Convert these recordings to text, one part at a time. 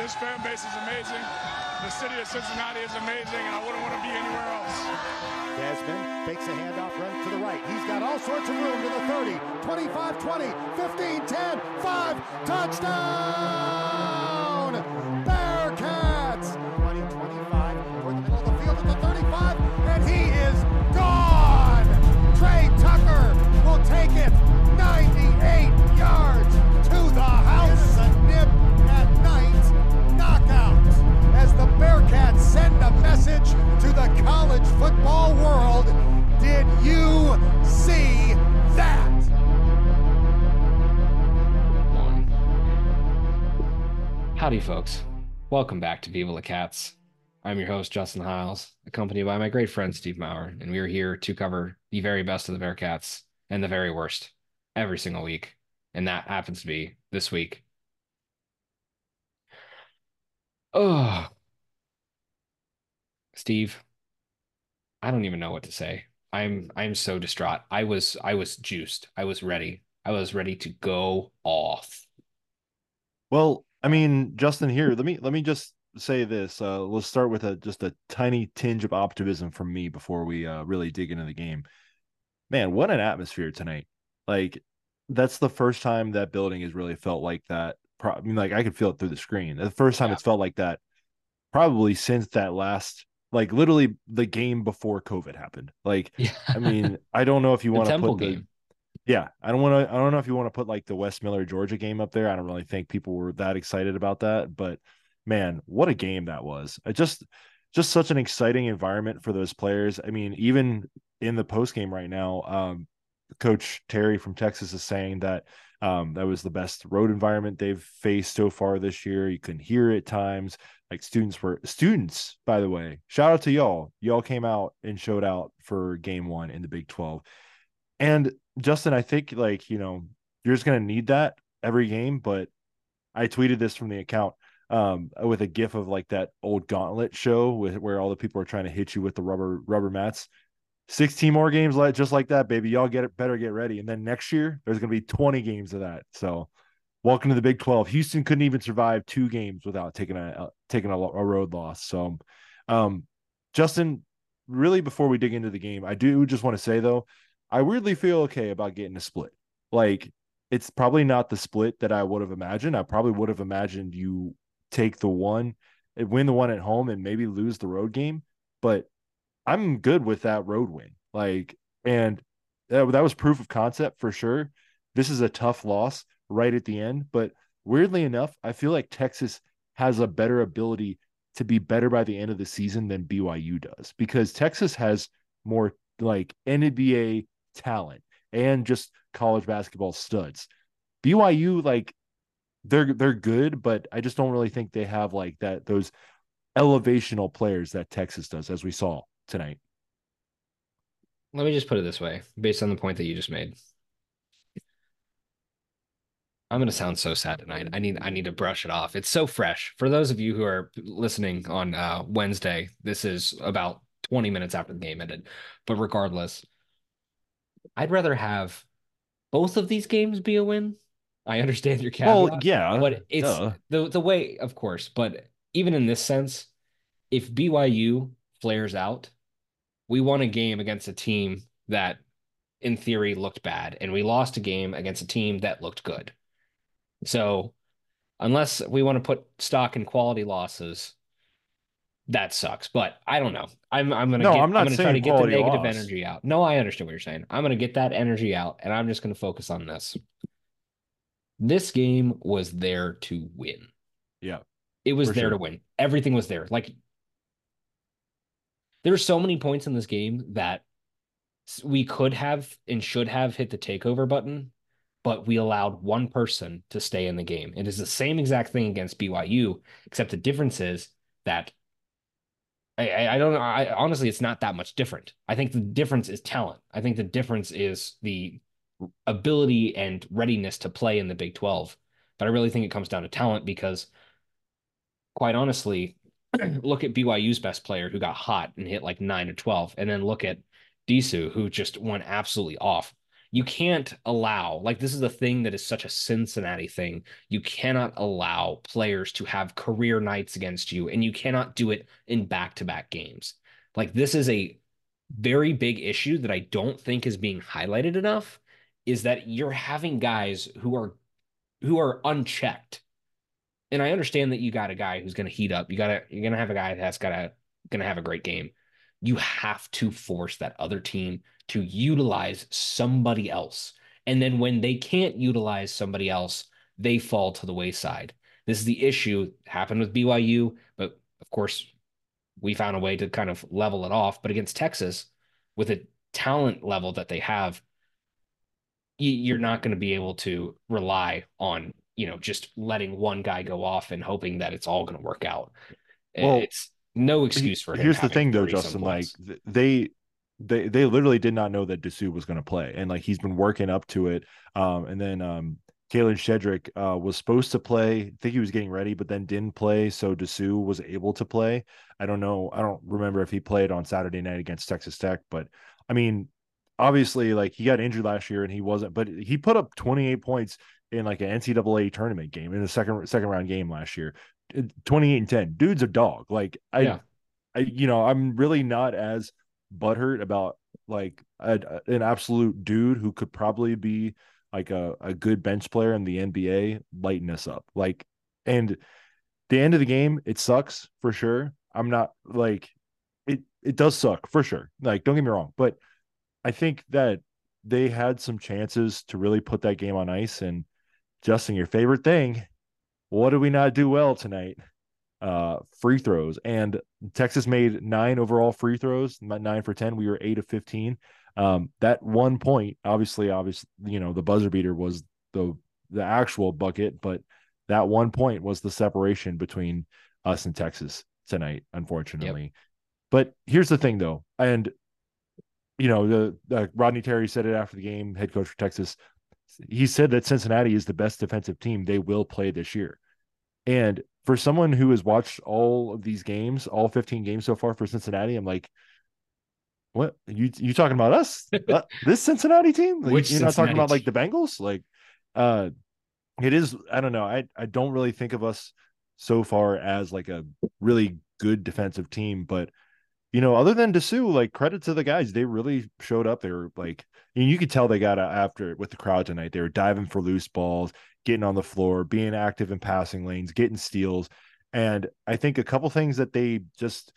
This fan base is amazing. The city of Cincinnati is amazing, and I wouldn't want to be anywhere else. Desmond fakes a handoff, runs to the right. He's got all sorts of room to the 30, 25, 20, 15, 10, 5. Touchdown! Howdy, folks. Welcome back to Viva Cats. I'm your host, Justin Hiles, accompanied by my great friend, Steve Maurer, and we are here to cover the very best of the Bearcats and the very worst every single week. And that happens to be this week. Oh, Steve, I don't even know what to say. I'm I'm so distraught. I was I was juiced. I was ready. I was ready to go off. Well, I mean, Justin, here, let me let me just say this. Uh, let's start with a just a tiny tinge of optimism from me before we uh, really dig into the game. Man, what an atmosphere tonight! Like, that's the first time that building has really felt like that. Pro- I mean, like I could feel it through the screen. The first time Yeah. it's felt like that, probably since that last, like literally the game before COVID happened. Like, Yeah. I mean, I don't know if you want to Temple put the game. Yeah, I don't want to. I don't know if you want to put like the West Miller Georgia game up there. I don't really think people were that excited about that. But man, what a game that was! Just, just such an exciting environment for those players. I mean, even in the post game right now, um, Coach Terry from Texas is saying that um, that was the best road environment they've faced so far this year. You can hear it at times. Like students were students, by the way. Shout out to y'all. Y'all came out and showed out for game one in the Big 12. And Justin, I think like, you know, you're just gonna need that every game, but I tweeted this from the account um with a gif of like that old gauntlet show with where all the people are trying to hit you with the rubber rubber mats. 16 more games like just like that, baby. Y'all get it better get ready. And then next year there's gonna be 20 games of that. So welcome to the Big 12. Houston couldn't even survive two games without taking a taking a, a road loss. So um Justin, really before we dig into the game, I do just want to say though, I weirdly feel okay about getting a split. Like it's probably not the split that I would have imagined. I probably would have imagined you take the one, eh, win the one at home, and maybe lose the road game. But I'm good with that road win. Like, and that, that was proof of concept for sure. This is a tough loss right at the end, but weirdly enough, I feel like Texas has a better ability to be better by the end of the season than BYU does because Texas has more like NBA talent and just college basketball studs. BYU like they're they're good, but I just don't really think they have like that those elevational players that Texas does, as we saw tonight. Let me just put it this way, based on the point that you just made. I'm gonna sound so sad tonight. I need I need to brush it off. It's so fresh. For those of you who are listening on uh, Wednesday, this is about 20 minutes after the game ended. But regardless, I'd rather have both of these games be a win. I understand your caveat. Well, yeah, but it's duh. the the way, of course. But even in this sense, if BYU flares out, we won a game against a team that, in theory, looked bad, and we lost a game against a team that looked good. So, unless we want to put stock in quality losses, that sucks. But I don't know. I'm I'm gonna No, get, I'm not gonna try to get the negative loss. energy out. No, I understand what you're saying. I'm gonna get that energy out, and I'm just gonna focus on this. This game was there to win. Yeah. It was there sure. to win. Everything was there. Like there were so many points in this game that we could have and should have hit the takeover button, but we allowed one person to stay in the game. It is the same exact thing against BYU, except the difference is that I, I, don't know. I honestly, it's not that much different. I think the difference is talent. I think the difference is the ability and readiness to play in the Big 12. But I really think it comes down to talent because, quite honestly, look at BYU's best player who got hot and hit like nine or 12, and then look at Disu who just went absolutely off. You can't allow, like, this is the thing that is such a Cincinnati thing. You cannot allow players to have career nights against you, and you cannot do it in back to back games. Like, this is a very big issue that I don't think is being highlighted enough is that you're having guys who are who are unchecked. And I understand that you got a guy who's going to heat up. You got to you're going to have a guy that's got a going to have a great game. You have to force that other team to utilize somebody else. And then when they can't utilize somebody else, they fall to the wayside. This is the issue happened with BYU, but of course, we found a way to kind of level it off. But against Texas, with a talent level that they have, you're not going to be able to rely on you know just letting one guy go off and hoping that it's all going to work out. Well, it's no excuse for him. Here's the thing, though, Justin. Like they, they, they literally did not know that Disu was going to play, and like he's been working up to it. Um, and then um, Kadin Shedrick uh, was supposed to play. I think he was getting ready, but then didn't play. So Disu was able to play. I don't know. I don't remember if he played on Saturday night against Texas Tech, but I mean, obviously, like he got injured last year and he wasn't, but he put up 28 points in like an NCAA tournament game in the second second round game last year. 28 and 10. Dude's a dog. Like I Yeah. I you know, I'm really not as butthurt about like a, an absolute dude who could probably be like a, a good bench player in the NBA lighten us up. Like and the end of the game, it sucks for sure. I'm not like it it does suck for sure. Like don't get me wrong, but I think that they had some chances to really put that game on ice and Justin, your favorite thing, what did we not do well tonight? Uh, free throws. And Texas made nine overall free throws, nine for 10. We were eight of 15. Um, that one point, obviously, obviously, you know, the buzzer beater was the the actual bucket, but that one point was the separation between us and Texas tonight, unfortunately. But here's the thing though, and you know, the, the Rodney Terry said it after the game, head coach for Texas he said that Cincinnati is the best defensive team they will play this year. And for someone who has watched all of these games, all 15 games so far for Cincinnati, I'm like, what you you talking about us? Uh, this Cincinnati team? Like, Which You're not talking about like the Bengals? Like uh it is I don't know. I I don't really think of us so far as like a really good defensive team, but you know, other than Disu, like credit to the guys, they really showed up. They were like, and you could tell they got after it with the crowd tonight. They were diving for loose balls, getting on the floor, being active in passing lanes, getting steals. And I think a couple things that they just,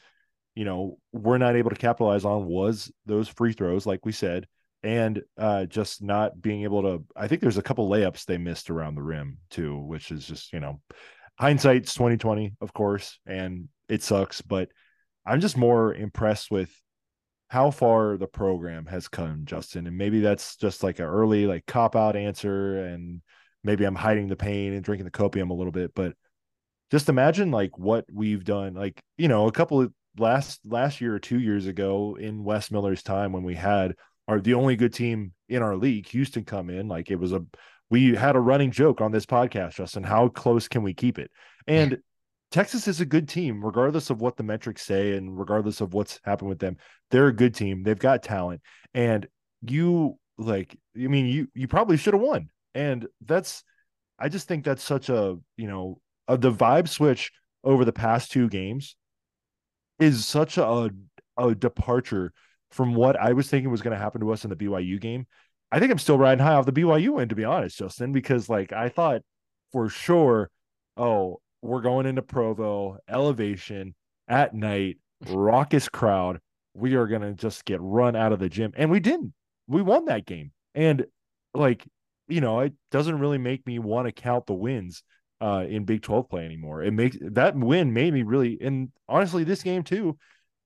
you know, were not able to capitalize on was those free throws, like we said, and uh, just not being able to. I think there's a couple layups they missed around the rim too, which is just, you know, hindsight's 2020, of course, and it sucks, but I'm just more impressed with how far the program has come, Justin. And maybe that's just like an early like cop out answer, and maybe I'm hiding the pain and drinking the copium a little bit. But just imagine like what we've done, like you know, a couple of last last year or two years ago in Wes Miller's time when we had our the only good team in our league, Houston, come in. Like it was a we had a running joke on this podcast, Justin. How close can we keep it? And Texas is a good team, regardless of what the metrics say and regardless of what's happened with them. They're a good team. They've got talent. And you like, I mean, you you probably should have won. And that's I just think that's such a, you know, a, the vibe switch over the past two games is such a a departure from what I was thinking was going to happen to us in the BYU game. I think I'm still riding high off the BYU win, to be honest, Justin, because like I thought for sure oh, we're going into Provo, elevation at night, raucous crowd. We are gonna just get run out of the gym. And we didn't. We won that game. And like, you know, it doesn't really make me want to count the wins uh in Big 12 play anymore. It makes that win made me really and honestly, this game too,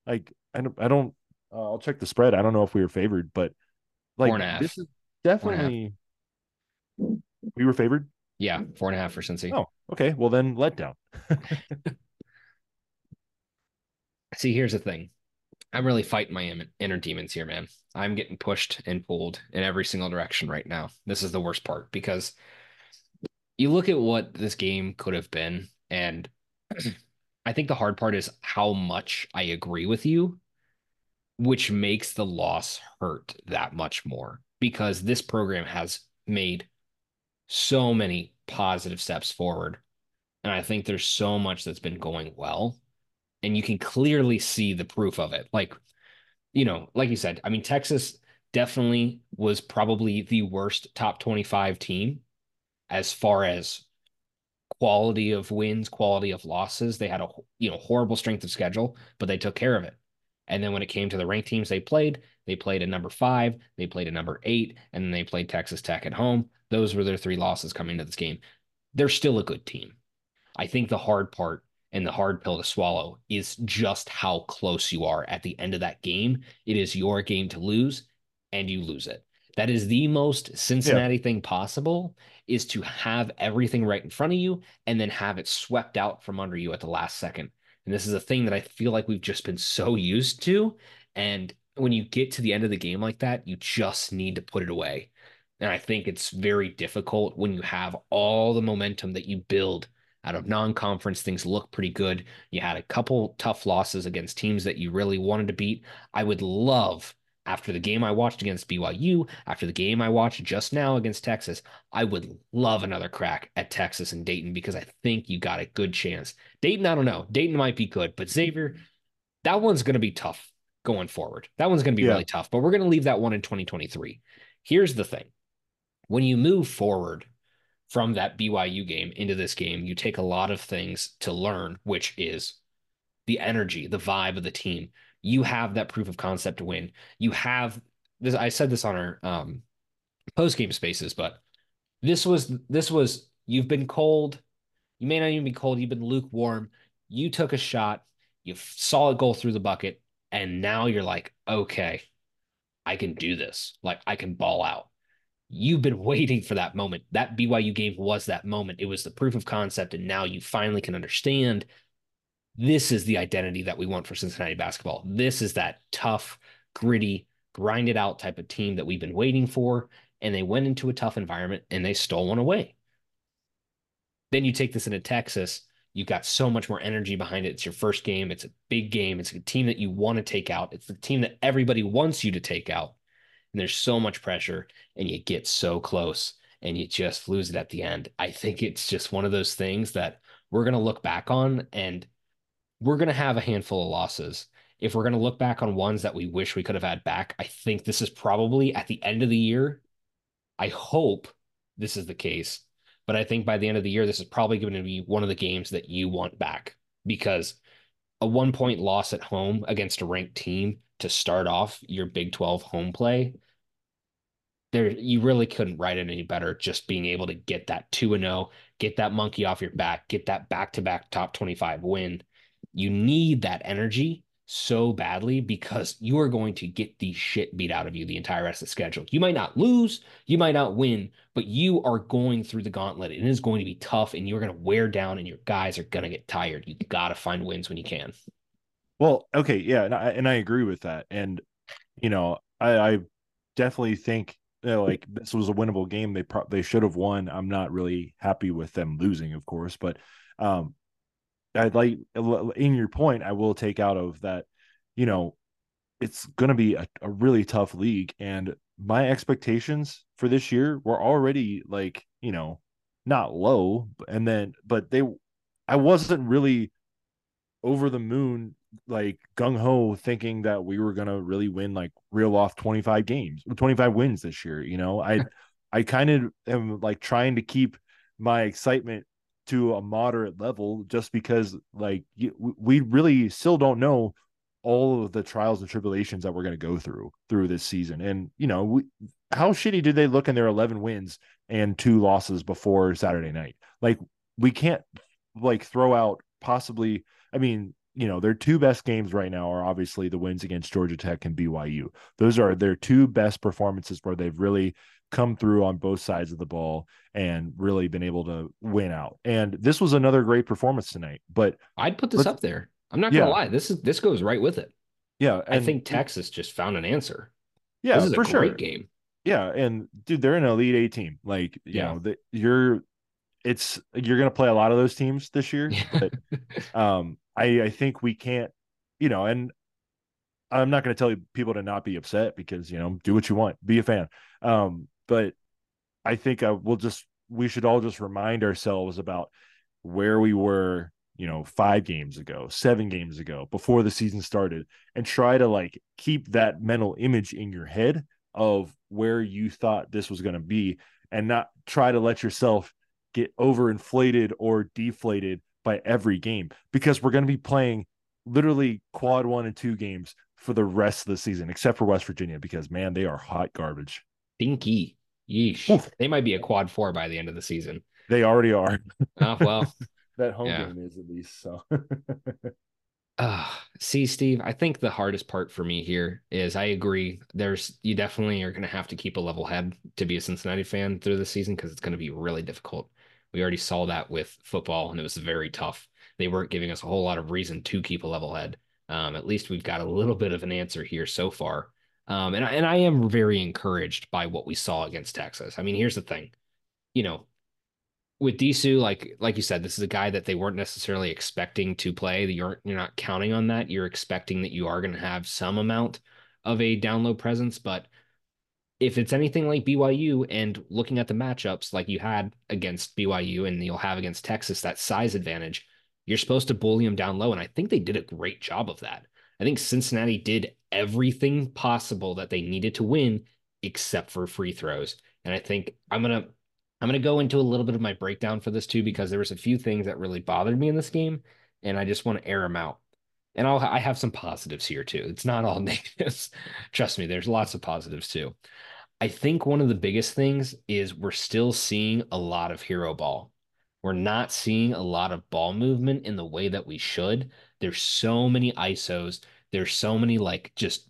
like I don't I don't uh, I'll check the spread. I don't know if we were favored, but like this is definitely we were favored. Yeah, four and a half for Cincy. Oh, okay. Well, then let down. See, here's the thing. I'm really fighting my inner demons here, man. I'm getting pushed and pulled in every single direction right now. This is the worst part because you look at what this game could have been, and I think the hard part is how much I agree with you, which makes the loss hurt that much more because this program has made so many positive steps forward. And I think there's so much that's been going well. And you can clearly see the proof of it. Like, you know, like you said, I mean, Texas definitely was probably the worst top 25 team as far as quality of wins, quality of losses. They had a you know horrible strength of schedule, but they took care of it. And then when it came to the ranked teams they played, they played a number five, they played a number eight, and then they played Texas Tech at home. Those were their three losses coming into this game. They're still a good team. I think the hard part and the hard pill to swallow is just how close you are at the end of that game. It is your game to lose, and you lose it. That is the most Cincinnati yeah. thing possible is to have everything right in front of you and then have it swept out from under you at the last second. And this is a thing that I feel like we've just been so used to. And when you get to the end of the game like that, you just need to put it away. And I think it's very difficult when you have all the momentum that you build out of non conference. Things look pretty good. You had a couple tough losses against teams that you really wanted to beat. I would love after the game I watched against BYU, after the game I watched just now against Texas, I would love another crack at Texas and Dayton because I think you got a good chance. Dayton, I don't know. Dayton might be good, but Xavier, that one's going to be tough going forward. That one's going to be yeah. really tough, but we're going to leave that one in 2023. Here's the thing when you move forward from that BYU game into this game, you take a lot of things to learn, which is the energy, the vibe of the team you have that proof of concept to win. You have this. I said this on our um, post game spaces, but this was this was you've been cold. You may not even be cold. You've been lukewarm. You took a shot. You saw it go through the bucket, and now you're like, okay, I can do this. Like I can ball out. You've been waiting for that moment. That BYU game was that moment. It was the proof of concept, and now you finally can understand this is the identity that we want for Cincinnati basketball. This is that tough, gritty, grind it out type of team that we've been waiting for. And they went into a tough environment and they stole one away. Then you take this into Texas. You've got so much more energy behind it. It's your first game. It's a big game. It's a team that you want to take out. It's the team that everybody wants you to take out. And there's so much pressure, and you get so close and you just lose it at the end. I think it's just one of those things that we're going to look back on and we're going to have a handful of losses. If we're going to look back on ones that we wish we could have had back, I think this is probably at the end of the year. I hope this is the case, but I think by the end of the year, this is probably going to be one of the games that you want back because a one point loss at home against a ranked team to start off your Big 12 home play, there you really couldn't write it any better. Just being able to get that 2 and 0, get that monkey off your back, get that back to back top 25 win you need that energy so badly because you are going to get the shit beat out of you the entire rest of the schedule. You might not lose, you might not win, but you are going through the gauntlet. It is going to be tough and you're going to wear down and your guys are going to get tired. You got to find wins when you can. Well, okay, yeah, and I, and I agree with that. And you know, I, I definitely think you know, like this was a winnable game. They pro- they should have won. I'm not really happy with them losing, of course, but um, I'd like uh, in your point, I will take out of that, you know, it's going to be a, a really tough league. And my expectations for this year were already like, you know, not low. And then, but they, I wasn't really over the moon, like gung ho, thinking that we were going to really win, like reel off 25 games, 25 wins this year. You know, I, I kind of am like trying to keep my excitement to a moderate level just because like we really still don't know all of the trials and tribulations that we're going to go through through this season. And you know we, how shitty did they look in their 11 wins and two losses before saturday night? Like we can't like throw out possibly i mean you know their two best games right now are obviously the wins against georgia tech and byu those are their two best performances where they've really come through on both sides of the ball and really been able to win out. And this was another great performance tonight. But I'd put this up there. I'm not gonna yeah. lie. This is this goes right with it. Yeah. I think Texas just found an answer. Yeah, this is for a sure. great game. Yeah, and dude, they're an elite A team. Like, you yeah. know, that you're it's you're gonna play a lot of those teams this year. But um I I think we can't, you know, and I'm not going to tell you people to not be upset because you know do what you want, be a fan. Um, but I think I uh, will just we should all just remind ourselves about where we were, you know, five games ago, seven games ago, before the season started, and try to like keep that mental image in your head of where you thought this was going to be, and not try to let yourself get overinflated or deflated by every game because we're going to be playing literally quad one and two games for the rest of the season, except for West Virginia, because man, they are hot garbage. Stinky. Yeesh. Oof. They might be a quad four by the end of the season. They already are. Oh, well. that home yeah. game is at least so. uh, see, Steve, I think the hardest part for me here is I agree. There's you definitely are going to have to keep a level head to be a Cincinnati fan through the season because it's going to be really difficult. We already saw that with football, and it was very tough. They weren't giving us a whole lot of reason to keep a level head. Um, at least we've got a little bit of an answer here so far. Um, and, and I am very encouraged by what we saw against Texas. I mean, here's the thing, you know, with Disu, like like you said, this is a guy that they weren't necessarily expecting to play. You're you're not counting on that. You're expecting that you are going to have some amount of a down low presence, but if it's anything like BYU and looking at the matchups like you had against BYU and you'll have against Texas, that size advantage, you're supposed to bully them down low. And I think they did a great job of that. I think Cincinnati did everything possible that they needed to win except for free throws. And I think I'm going to I'm going to go into a little bit of my breakdown for this too because there was a few things that really bothered me in this game and I just want to air them out. And I'll I have some positives here too. It's not all negatives. Trust me, there's lots of positives too. I think one of the biggest things is we're still seeing a lot of hero ball. We're not seeing a lot of ball movement in the way that we should. There's so many ISOs. There's so many like just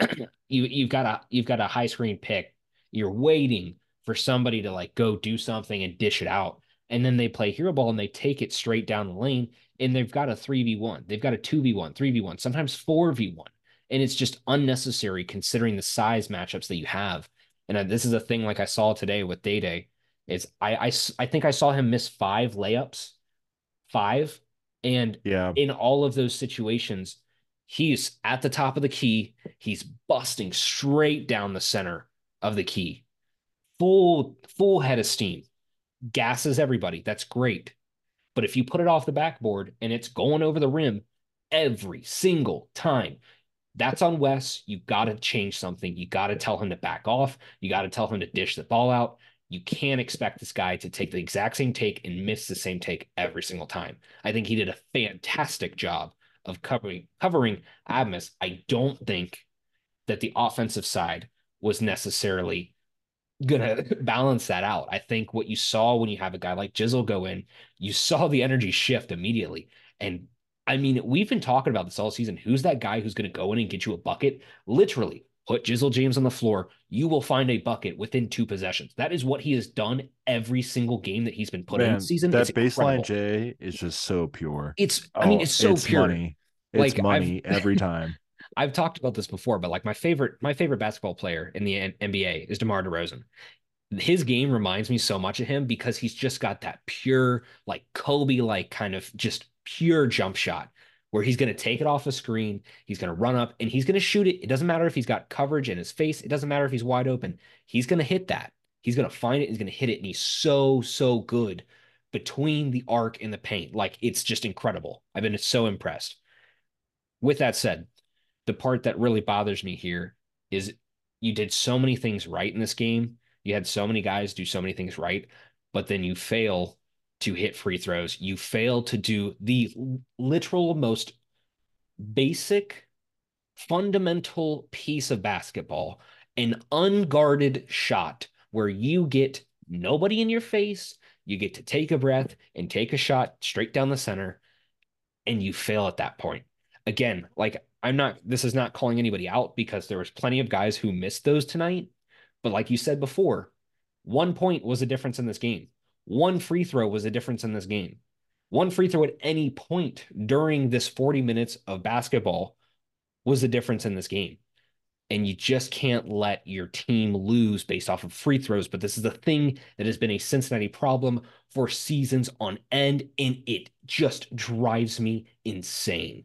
you you've got a you've got a high screen pick. You're waiting for somebody to like go do something and dish it out. And then they play hero ball and they take it straight down the lane and they've got a 3v1. They've got a 2v1, 3v1, sometimes 4v1. And it's just unnecessary considering the size matchups that you have. And this is a thing like I saw today with Day Day is I, I I think I saw him miss five layups, five, and yeah, in all of those situations, he's at the top of the key. He's busting straight down the center of the key, full full head of steam, gasses everybody. That's great, but if you put it off the backboard and it's going over the rim every single time, that's on Wes. You got to change something. You got to tell him to back off. You got to tell him to dish the ball out. You can't expect this guy to take the exact same take and miss the same take every single time. I think he did a fantastic job of covering covering Abmas. I don't think that the offensive side was necessarily gonna balance that out. I think what you saw when you have a guy like Jizzle go in, you saw the energy shift immediately. And I mean, we've been talking about this all season. Who's that guy who's to go in and get you a bucket? Literally, put Jizzle James on the floor, you will find a bucket within two possessions. That is what he has done every single game that he's been put Man, in season. That baseline J is just so pure. It's I mean, oh, it's so it's pure. Money. It's like, money I've, every time. I've talked about this before, but like my favorite, my favorite basketball player in the NBA is DeMar DeRozan. His game reminds me so much of him because he's just got that pure, like Kobe, like kind of just pure jump shot where he's going to take it off a screen, he's going to run up and he's going to shoot it. It doesn't matter if he's got coverage in his face, it doesn't matter if he's wide open. He's going to hit that. He's going to find it, he's going to hit it and he's so so good between the arc and the paint. Like it's just incredible. I've been so impressed. With that said, the part that really bothers me here is you did so many things right in this game. You had so many guys do so many things right, but then you fail to hit free throws. You fail to do the literal most basic, fundamental piece of basketball an unguarded shot where you get nobody in your face. You get to take a breath and take a shot straight down the center, and you fail at that point. Again, like I'm not, this is not calling anybody out because there was plenty of guys who missed those tonight. But like you said before, one point was a difference in this game. One free throw was a difference in this game. One free throw at any point during this 40 minutes of basketball was the difference in this game. And you just can't let your team lose based off of free throws. But this is the thing that has been a Cincinnati problem for seasons on end. And it just drives me insane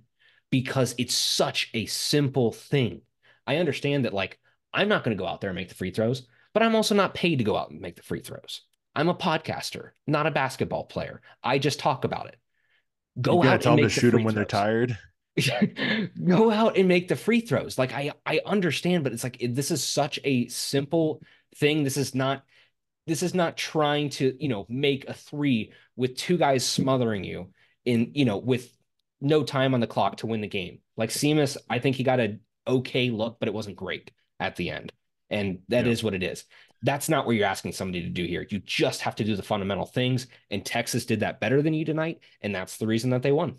because it's such a simple thing. I understand that, like, I'm not going to go out there and make the free throws, but I'm also not paid to go out and make the free throws. I'm a podcaster, not a basketball player. I just talk about it. Go out tell and them to the shoot them when they're tired. go out and make the free throws. Like I I understand, but it's like it- this is such a simple thing. This is not this is not trying to, you know, make a three with two guys smothering you in, you know, with no time on the clock to win the game. Like Seamus, I think he got a okay look, but it wasn't great at the end. And that is Yeah. what it is. That's not what you're asking somebody to do here. You just have to do the fundamental things. And Texas did that better than you tonight. And that's the reason that they won.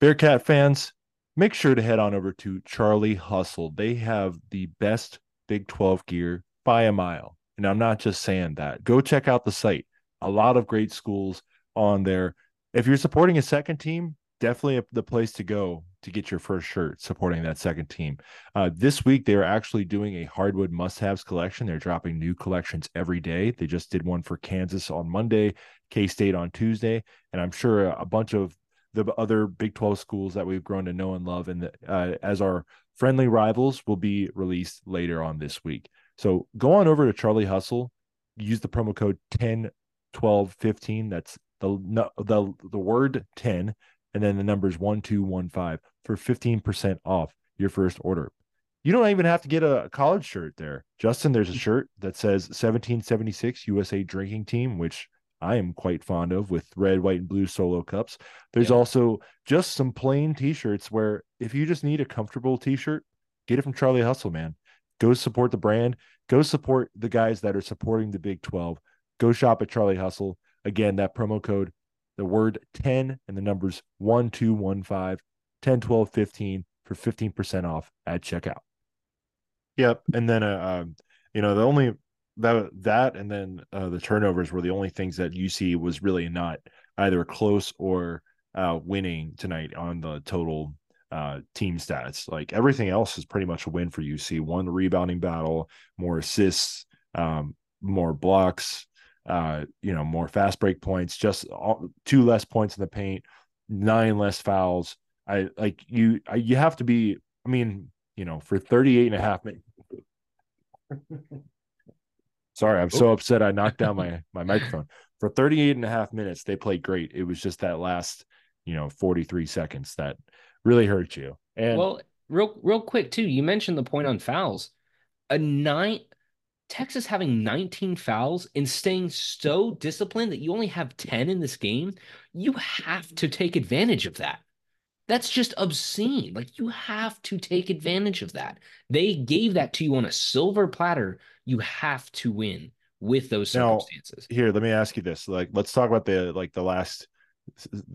Bearcat fans, make sure to head on over to Charlie Hustle. They have the best Big 12 gear by a mile. And I'm not just saying that. Go check out the site. A lot of great schools on there. If you're supporting a second team, definitely the place to go to get your first shirt supporting that second team. Uh, this week, they are actually doing a hardwood must haves collection. They're dropping new collections every day. They just did one for Kansas on Monday, K State on Tuesday. And I'm sure a bunch of the other Big 12 schools that we've grown to know and love, and uh, as our friendly rivals will be released later on this week. So go on over to Charlie Hustle, use the promo code 10 12 15. That's the the the word 10 and then the numbers 1215 for 15% off your first order. You don't even have to get a college shirt there. Justin, there's a mm-hmm. shirt that says 1776 USA Drinking Team, which I am quite fond of with red, white, and blue solo cups. There's Yeah. also just some plain t-shirts where if you just need a comfortable t-shirt, get it from Charlie Hustle, man. Go support the brand. Go support the guys that are supporting the Big 12. Go shop at Charlie Hustle. Again, that promo code, the word 10 and the numbers 1215, 10, 12, 15 for 15% off at checkout. Yep. And then, uh, um, you know, the only that that and then uh, the turnovers were the only things that UC was really not either close or uh, winning tonight on the total uh, team stats. Like everything else is pretty much a win for UC. One rebounding battle, more assists, um, more blocks, uh, you know, more fast break points, just all, two less points in the paint, nine less fouls. I like you. I, you have to be. I mean, you know, for 38 and a half minutes. Sorry, I'm so upset I knocked down my my microphone. For 38 and a half minutes, they played great. It was just that last, you know, 43 seconds that really hurt you. And well, real real quick too, you mentioned the point on fouls. A nine Texas having 19 fouls and staying so disciplined that you only have 10 in this game, you have to take advantage of that. That's just obscene. Like you have to take advantage of that. They gave that to you on a silver platter. You have to win with those Now, circumstances. here, let me ask you this. Like, let's talk about the like the last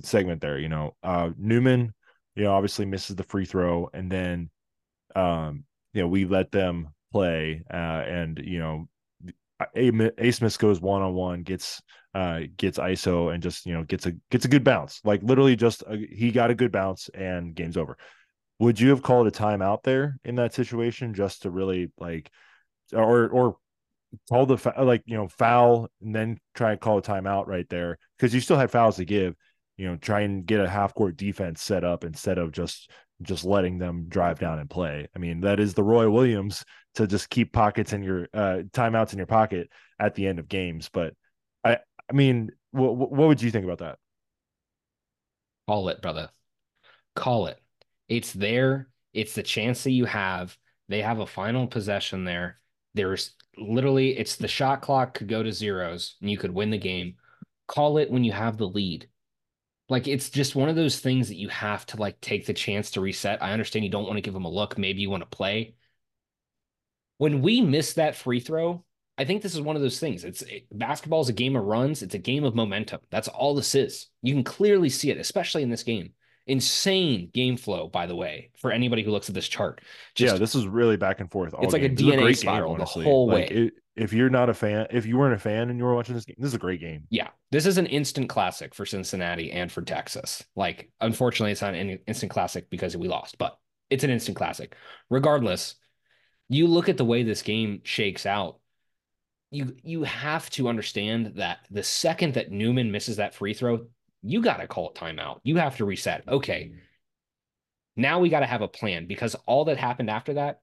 segment there. You know, uh Newman, you know, obviously misses the free throw, and then um, you know, we let them play, uh, and you know, A, goes one on one, gets uh gets ISO and just you know gets a gets a good bounce. Like literally just a, he got a good bounce and game's over. Would you have called a timeout there in that situation just to really like or or call the like you know foul and then try and call a timeout right there because you still had fouls to give you know try and get a half court defense set up instead of just just letting them drive down and play i mean that is the roy williams to just keep pockets in your uh timeouts in your pocket at the end of games but i i mean what what would you think about that Call it, brother. Call it. It's there. It's the chance that you have. They have a final possession there. There's literally, it's the shot clock could go to zeros and you could win the game. call it when you have the lead. Like it's just one of those things that you have to like take the chance to reset. I understand you don't want to give them a look. Maybe you want to play. When we miss that free throw, I think this is one of those things. It's it, basketball is a game of runs. It's a game of momentum. That's all this is. You can clearly see it, especially in this game. Insane game flow, by the way, for anybody who looks at this chart. Just, yeah, this is really back and forth. it's like game. a DNA a spiral game, the whole like, way. It, if you're not a fan, if you weren't a fan and you were watching this game, this is a great game. Yeah, this is an instant classic for Cincinnati and for Texas. Like, unfortunately, it's not an instant classic because we lost, but it's an instant classic. Regardless, you look at the way this game shakes out. You you have to understand that the second that Newman misses that free throw, you got to call it timeout. You have to reset. Okay. Mm-hmm. Now we got to have a plan because all that happened after that,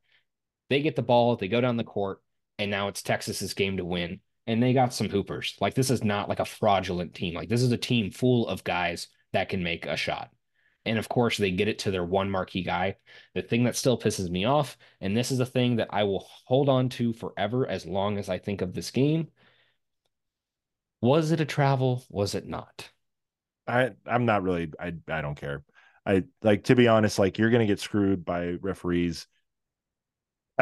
they get the ball, they go down the court, and now it's Texas's game to win. And they got some hoopers. Like this is not like a fraudulent team. Like this is a team full of guys that can make a shot. And of course, they get it to their one marquee guy. The thing that still pisses me off, and this is the thing that I will hold on to forever as long as I think of this game. Was it a travel? Was it not? I I'm not really I I don't care. I like to be honest, like you're gonna get screwed by referees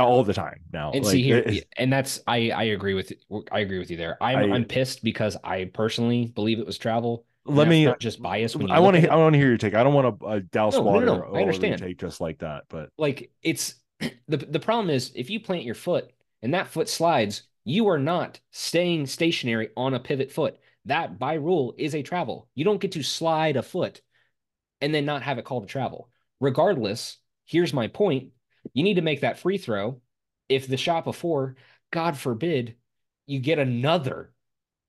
all the time now. And like, see here, and that's I I agree with I agree with you there. I'm I, am pissed because I personally believe it was travel. Let me not just bias. When I want to I want to hear your take. I don't want to uh, douse no, water. No, no, I understand. Take just like that, but like it's the the problem is if you plant your foot and that foot slides, you are not staying stationary on a pivot foot. That by rule is a travel. You don't get to slide a foot and then not have it called a travel. Regardless, here's my point you need to make that free throw. If the shot before, God forbid, you get another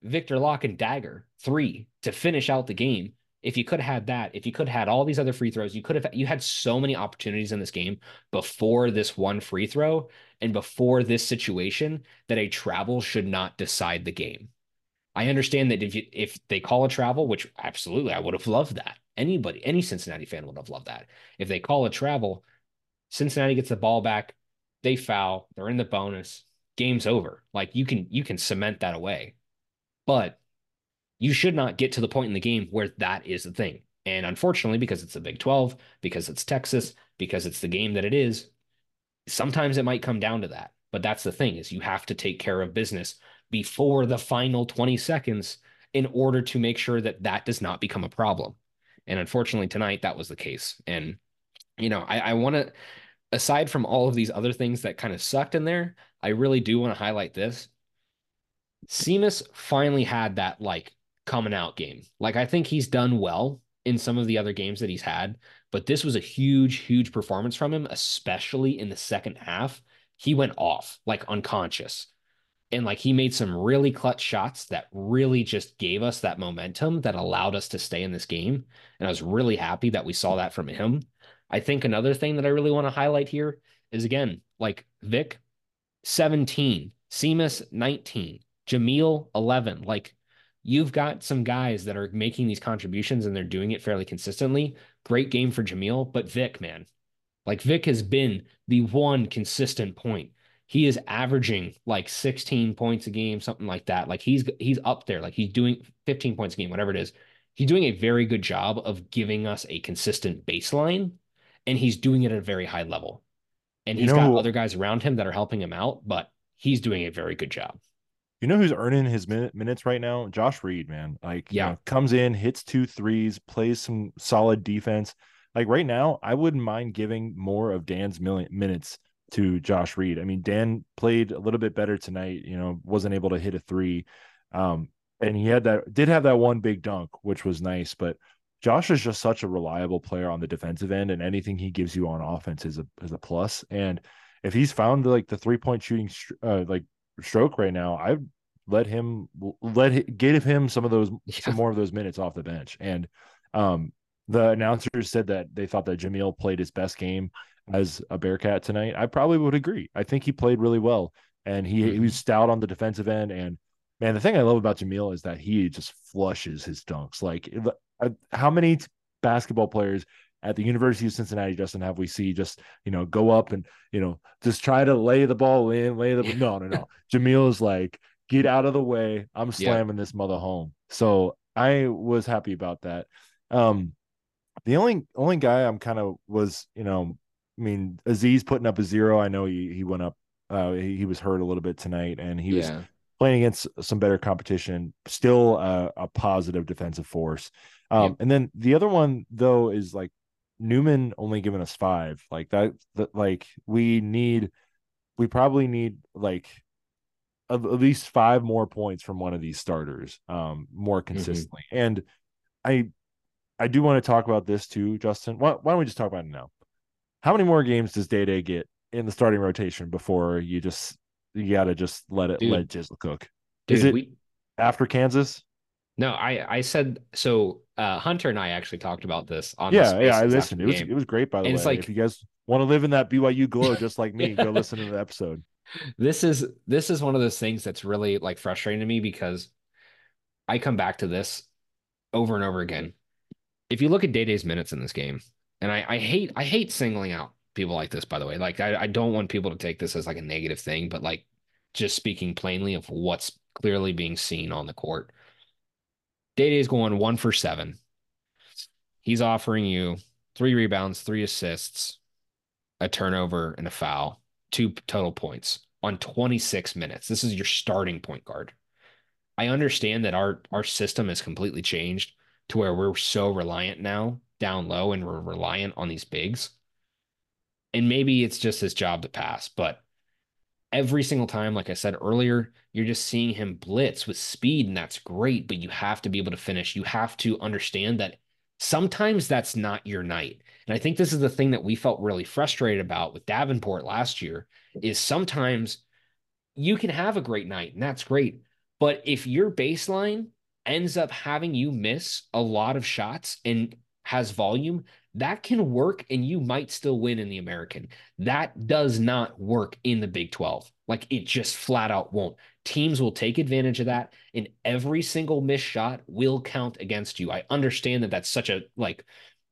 Victor Lakhin dagger three to finish out the game. If you could have had that, if you could have had all these other free throws, you could have you had so many opportunities in this game before this one free throw and before this situation that a travel should not decide the game. I understand that if you if they call a travel, which absolutely I would have loved that. Anybody, any Cincinnati fan would have loved that. If they call a travel, Cincinnati gets the ball back, they foul, they're in the bonus, game's over. Like you can you can cement that away. But you should not get to the point in the game where that is the thing. And unfortunately, because it's the Big 12, because it's Texas, because it's the game that it is, sometimes it might come down to that. But that's the thing is you have to take care of business before the final 20 seconds in order to make sure that that does not become a problem. And unfortunately, tonight that was the case. And you know, I, I want to, aside from all of these other things that kind of sucked in there, I really do want to highlight this. Simas finally had that like coming out game. Like I think he's done well in some of the other games that he's had, but this was a huge, huge performance from him, especially in the second half. He went off like unconscious. And like he made some really clutch shots that really just gave us that momentum that allowed us to stay in this game. And I was really happy that we saw that from him. I think another thing that I really want to highlight here is again, like Vic, 17, Simas, 19, Jameel, 11. Like you've got some guys that are making these contributions and they're doing it fairly consistently. Great game for Jameel, but Vic, man, like Vic has been the one consistent point. He is averaging like 16 points a game, something like that. Like he's he's up there. Like he's doing 15 points a game, whatever it is. He's doing a very good job of giving us a consistent baseline and he's doing it at a very high level. And he's you know, got other guys around him that are helping him out, but he's doing a very good job. You know who's earning his minutes right now? Josh Reed, man. Like, yeah, you know, comes in, hits two threes, plays some solid defense. Like right now, I wouldn't mind giving more of Dan's minutes to Josh Reed. I mean, Dan played a little bit better tonight. You know, wasn't able to hit a three, um, and he had that did have that one big dunk, which was nice. But Josh is just such a reliable player on the defensive end, and anything he gives you on offense is a is a plus. And if he's found like the three point shooting uh, like stroke right now, I let him let him, give him some of those yeah. some more of those minutes off the bench. And um, the announcers said that they thought that Jameel played his best game as a Bearcat tonight. I probably would agree. I think he played really well, and he, mm-hmm. he was stout on the defensive end. And man, the thing I love about Jameel is that he just flushes his dunks. Like how many basketball players at the University of Cincinnati, Justin, have we see just you know go up and you know just try to lay the ball in, lay the no, no, no. Jameel is like get out of the way. I'm slamming this mother home. So I was happy about that. Um, the only only guy I'm kind of was, you know, I mean, Aziz putting up a zero. I know he he went up. Uh, he, he was hurt a little bit tonight, and he yeah. was playing against some better competition. Still a, a positive defensive force. Um, Yep. and then the other one though is like Newman only giving us five. Like that, that like we need, we probably need like at at least five more points from one of these starters, um, more consistently. And I, I do want to talk about this too, Justin. Why, why don't we just talk about it now? How many more games does Day Day get in the starting rotation before you just you got to just let it Dude. let Jizzle cook? Dude, Is it we, after Kansas? no, I I said so. Uh, Hunter and I actually talked about this on. Yeah, yeah. I listened. It was game. it was great by the And way. it's like- if you guys want to live in that BYU glow just like me, go listen to the episode. this is this is one of those things that's really like frustrating to me because I come back to this over and over again. If you look at Day Day's minutes in this game, and I, I hate I hate singling out people like this, by the way. Like I, I don't want people to take this as like a negative thing, but like just speaking plainly of what's clearly being seen on the court. Day is going one for seven. He's offering you three rebounds, three assists, a turnover, and a foul two total points on 26 minutes. This is your starting point guard. I understand that our our system has completely changed to where we're so reliant now down low and we're reliant on these bigs. And maybe it's just his job to pass, but every single time, like I said earlier, you're just seeing him blitz with speed, and that's great, but you have to be able to finish. You have to understand that sometimes that's not your night. And I think this is the thing that we felt really frustrated about with Davenport last year is sometimes you can have a great night and that's great. But if your baseline ends up having you miss a lot of shots and has volume, that can work and you might still win in the American. That does not work in the Big 12. Like it just flat out won't. Teams will take advantage of that and every single missed shot will count against you. I understand that that's such a like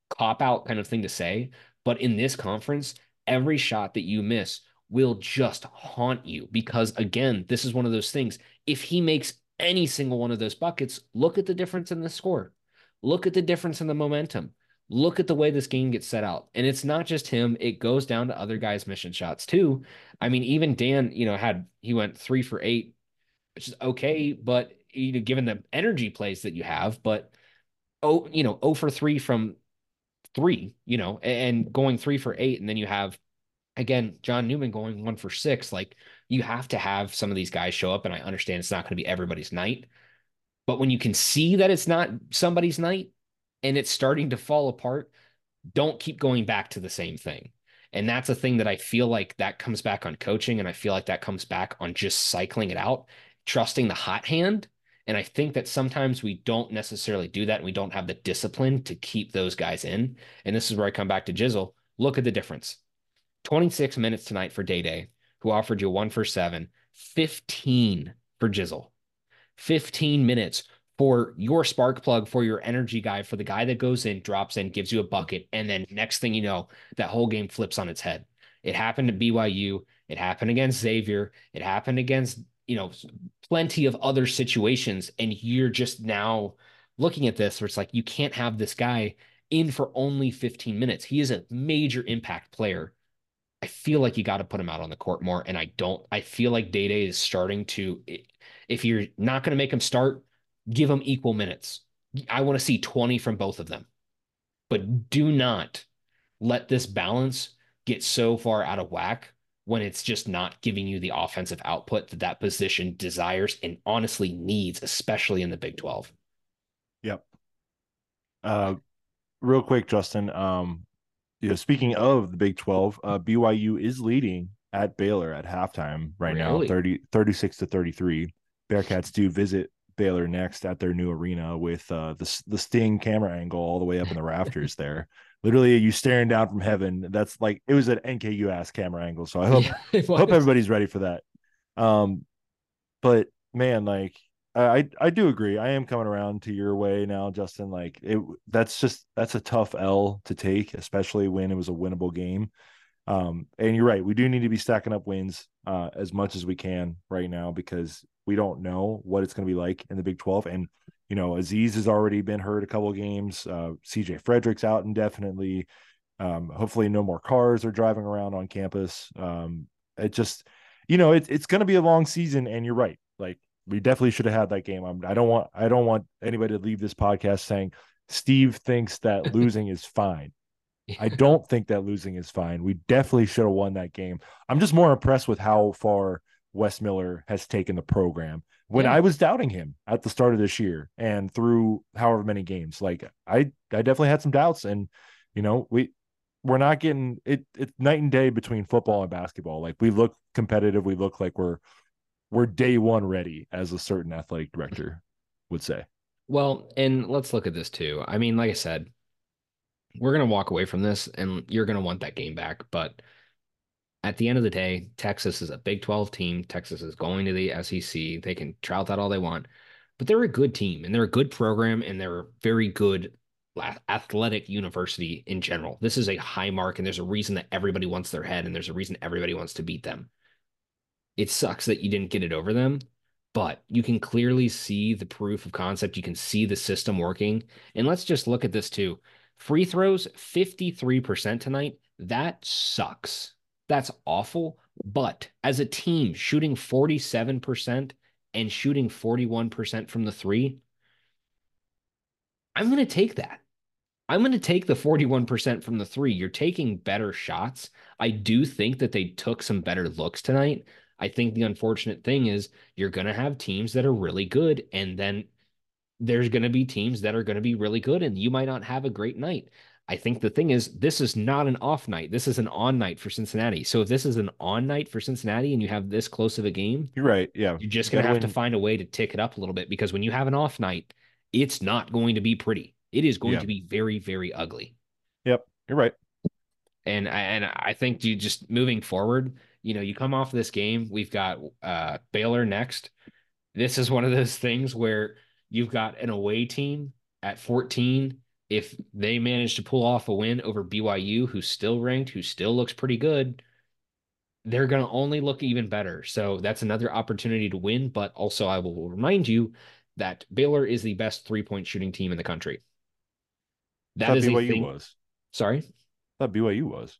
cop out kind of thing to say, but in this conference, every shot that you miss will just haunt you because again, this is one of those things. If he makes any single one of those buckets, look at the difference in the score. Look at the difference in the momentum. Look at the way this game gets set out. And it's not just him, it goes down to other guys' mission shots too. I mean, even Dan, you know, had he went three for eight, which is okay, but you know, given the energy plays that you have, but oh, you know, 0 for three from three, you know, and going three for eight, and then you have again John Newman going one for six. Like you have to have some of these guys show up, and I understand it's not going to be everybody's night, but when you can see that it's not somebody's night and it's starting to fall apart, don't keep going back to the same thing. And that's a thing that I feel like that comes back on coaching, and I feel like that comes back on just cycling it out, trusting the hot hand. And I think that sometimes we don't necessarily do that, and we don't have the discipline to keep those guys in. And this is where I come back to Jizzle. Look at the difference 26 minutes tonight for Day Day, who offered you one for seven, 15 for Jizzle, 15 minutes for your spark plug, for your energy guy, for the guy that goes in, drops in, gives you a bucket. And then next thing you know, that whole game flips on its head. It happened to BYU. It happened against Xavier. It happened against, you know, plenty of other situations. And you're just now looking at this where it's like, you can't have this guy in for only 15 minutes. He is a major impact player. I feel like you got to put him out on the court more. And I don't, I feel like Day Day is starting to, if you're not going to make him start, give them equal minutes. I want to see 20 from both of them. But do not let this balance get so far out of whack when it's just not giving you the offensive output that that position desires and honestly needs, especially in the Big 12. Yep. Uh, real quick, Justin. Um, you know, speaking of the Big 12, uh, BYU is leading at Baylor at halftime right Really? now, 30, 36 to 33. Bearcats do visit Baylor next at their new arena with uh, the the Sting camera angle all the way up in the rafters there. Literally, you staring down from heaven. That's like it was an NKU ass camera angle. So I hope it hope everybody's ready for that. Um, but man, like I I do agree. I am coming around to your way now, Justin. Like it, that's just that's a tough L to take, especially when it was a winnable game. Um, and you're right. We do need to be stacking up wins uh, as much as we can right now because We don't know what it's going to be like in the Big 12. And, you know, Aziz has already been hurt a couple of games. Uh, CJ Fredrick's out indefinitely. Um, hopefully, no more cars are driving around on campus. Um, it just, you know, it, it's going to be a long season. And you're right. Like, we definitely should have had that game. I'm, I don't want, I don't want anybody to leave this podcast saying Steve thinks that losing is fine. I don't think that losing is fine. We definitely should have won that game. I'm just more impressed with how far Wes Miller has taken the program. When yeah. I was doubting him at the start of this year and through however many games, like I, I definitely had some doubts. And you know, we we're not getting it. It's night and day between football and basketball. Like we look competitive. We look like we're we're day one ready, as a certain athletic director would say. Well, and let's look at this too. I mean, like I said, we're going to walk away from this and you're going to want that game back. But at the end of the day, Texas is a Big 12 team. Texas is going to the SEC. They can trout that all they want, but they're a good team and they're a good program and they're a very good athletic university in general. This is a high mark and there's a reason that everybody wants their head and there's a reason everybody wants to beat them. It sucks that you didn't get it over them, but you can clearly see the proof of concept. You can see the system working. And let's just look at this too. Free throws, 53% tonight. That sucks. That's awful. But as a team, shooting 47% and shooting 41% from the three, I'm going to take that. I'm going to take the 41% from the three. You're taking better shots. I do think that they took some better looks tonight. I think the unfortunate thing is you're going to have teams that are really good and then there's going to be teams that are going to be really good and you might not have a great night. I think the thing is, this is not an off night. This is an on night for Cincinnati. So if this is an on night for Cincinnati and you have this close of a game, you're right. Yeah. You're just going to have win. to find a way to tick it up a little bit because when you have an off night, it's not going to be pretty. It is going to be very, very ugly. Yep. You're right. And, and I think you just moving forward, you know, you come off this game, we've got uh, Baylor next. This is one of those things where You've got an away team at 14. If they manage to pull off a win over BYU, who's still ranked, who still looks pretty good, they're going to only look even better. So that's another opportunity to win. But also, I will remind you that Baylor is the best three point shooting team in the country. That is BYU thing... was. Sorry, I thought BYU was.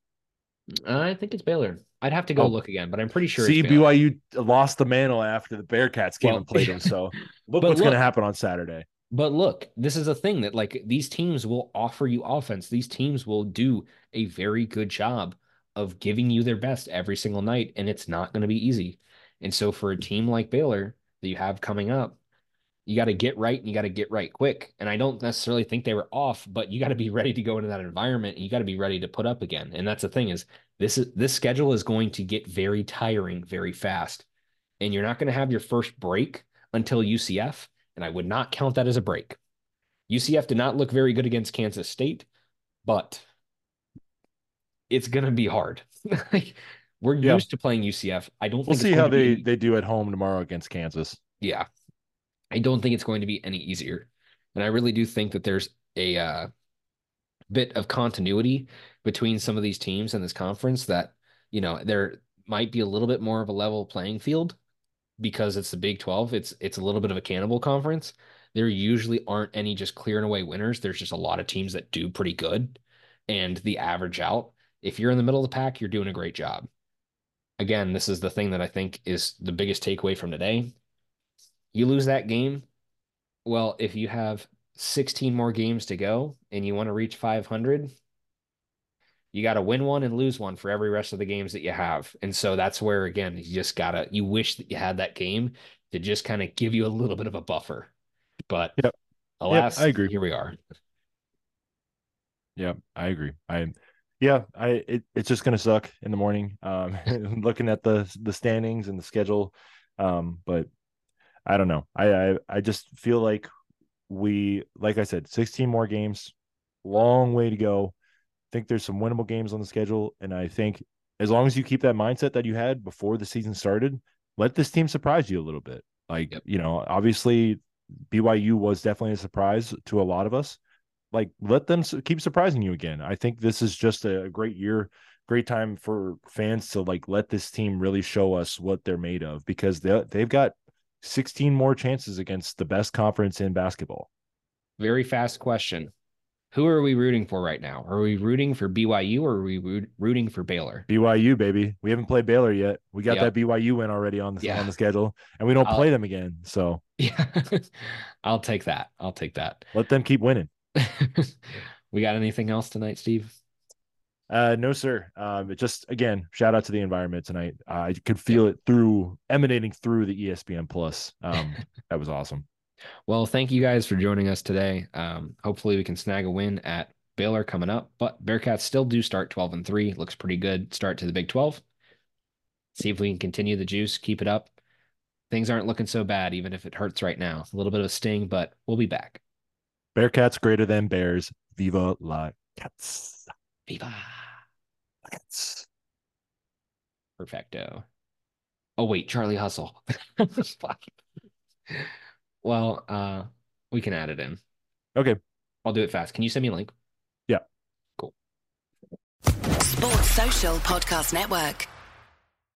Uh, I think it's Baylor. I'd have to go oh. look again, but I'm pretty sure. See, BYU lost the mantle after the Bearcats came well, and played them. So look what's going to happen on Saturday. But look, this is a thing that like these teams will offer you offense. These teams will do a very good job of giving you their best every single night, and it's not going to be easy. And so for a mm-hmm. team like Baylor that you have coming up, you got to get right and you got to get right quick. And I don't necessarily think they were off, but you got to be ready to go into that environment and you got to be ready to put up again. And that's the thing is this is this schedule is going to get very tiring very fast. And you're not going to have your first break until UCF. And I would not count that as a break. UCF did not look very good against Kansas State, but it's going to be hard. We're yeah. used to playing UCF. I don't. We'll see how they be... they do at home tomorrow against Kansas. Yeah, I don't think it's going to be any easier, and I really do think that there's a uh, bit of continuity between some of these teams in this conference that, you know, there might be a little bit more of a level playing field because it's the Big 12. It's it's a little bit of a cannibal conference. There usually aren't any just clearing away winners. There's just a lot of teams that do pretty good. And the average out, if you're in the middle of the pack, you're doing a great job. Again, this is the thing that I think is the biggest takeaway from today. You lose that game. Well, if you have 16 more games to go and you want to reach 500, you got to win one and lose one for every rest of the games that you have. And so that's where, again, you just got to, you wish that you had that game to just kind of give you a little bit of a buffer. But yep. alas, yep, I agree. Here we are. Yeah, I agree. I, yeah, I, it, it's just going to suck in the morning. Um, looking at the, the standings and the schedule. Um, but I don't know. I, I, I just feel like we, like I said, 16 more games, long way to go. I think there's some winnable games on the schedule. And I think as long as you keep that mindset that you had before the season started, let this team surprise you a little bit. Like, yep. you know, obviously BYU was definitely a surprise to a lot of us. Like, let them keep surprising you again. I think this is just a great year, great time for fans to like let this team really show us what they're made of because they they've got 16 more chances against the best conference in basketball. Very fast question. Who are we rooting for right now? Are we rooting for BYU or are we rooting for Baylor? BYU, baby. We haven't played Baylor yet. We got Yep. that BYU win already on the Yeah. on the schedule, and we don't I'll- play them again. So Yeah. I'll take that. I'll take that. let them keep winning. we got anything else tonight, Steve? Uh, no, sir. Um, just again, shout out to the environment tonight. I could feel it through emanating through the ESPN Plus. Um, that was awesome. Well, thank you guys for joining us today. Um, hopefully we can snag a win at Baylor coming up, but Bearcats still do start 12 and 3. Looks pretty good start to the Big 12. See if we can continue the juice, keep it up. Things aren't looking so bad, even if it hurts right now. A little bit of a sting, but we'll be back. Bearcats greater than Bears. Viva la Cats. Viva. Cats. Perfecto. Oh wait, Charlie Hustle. Fuck. Well, uh, we can add it in. Okay. I'll do it fast. Can you send me a link? Yeah. Cool. Sports Social Podcast Network.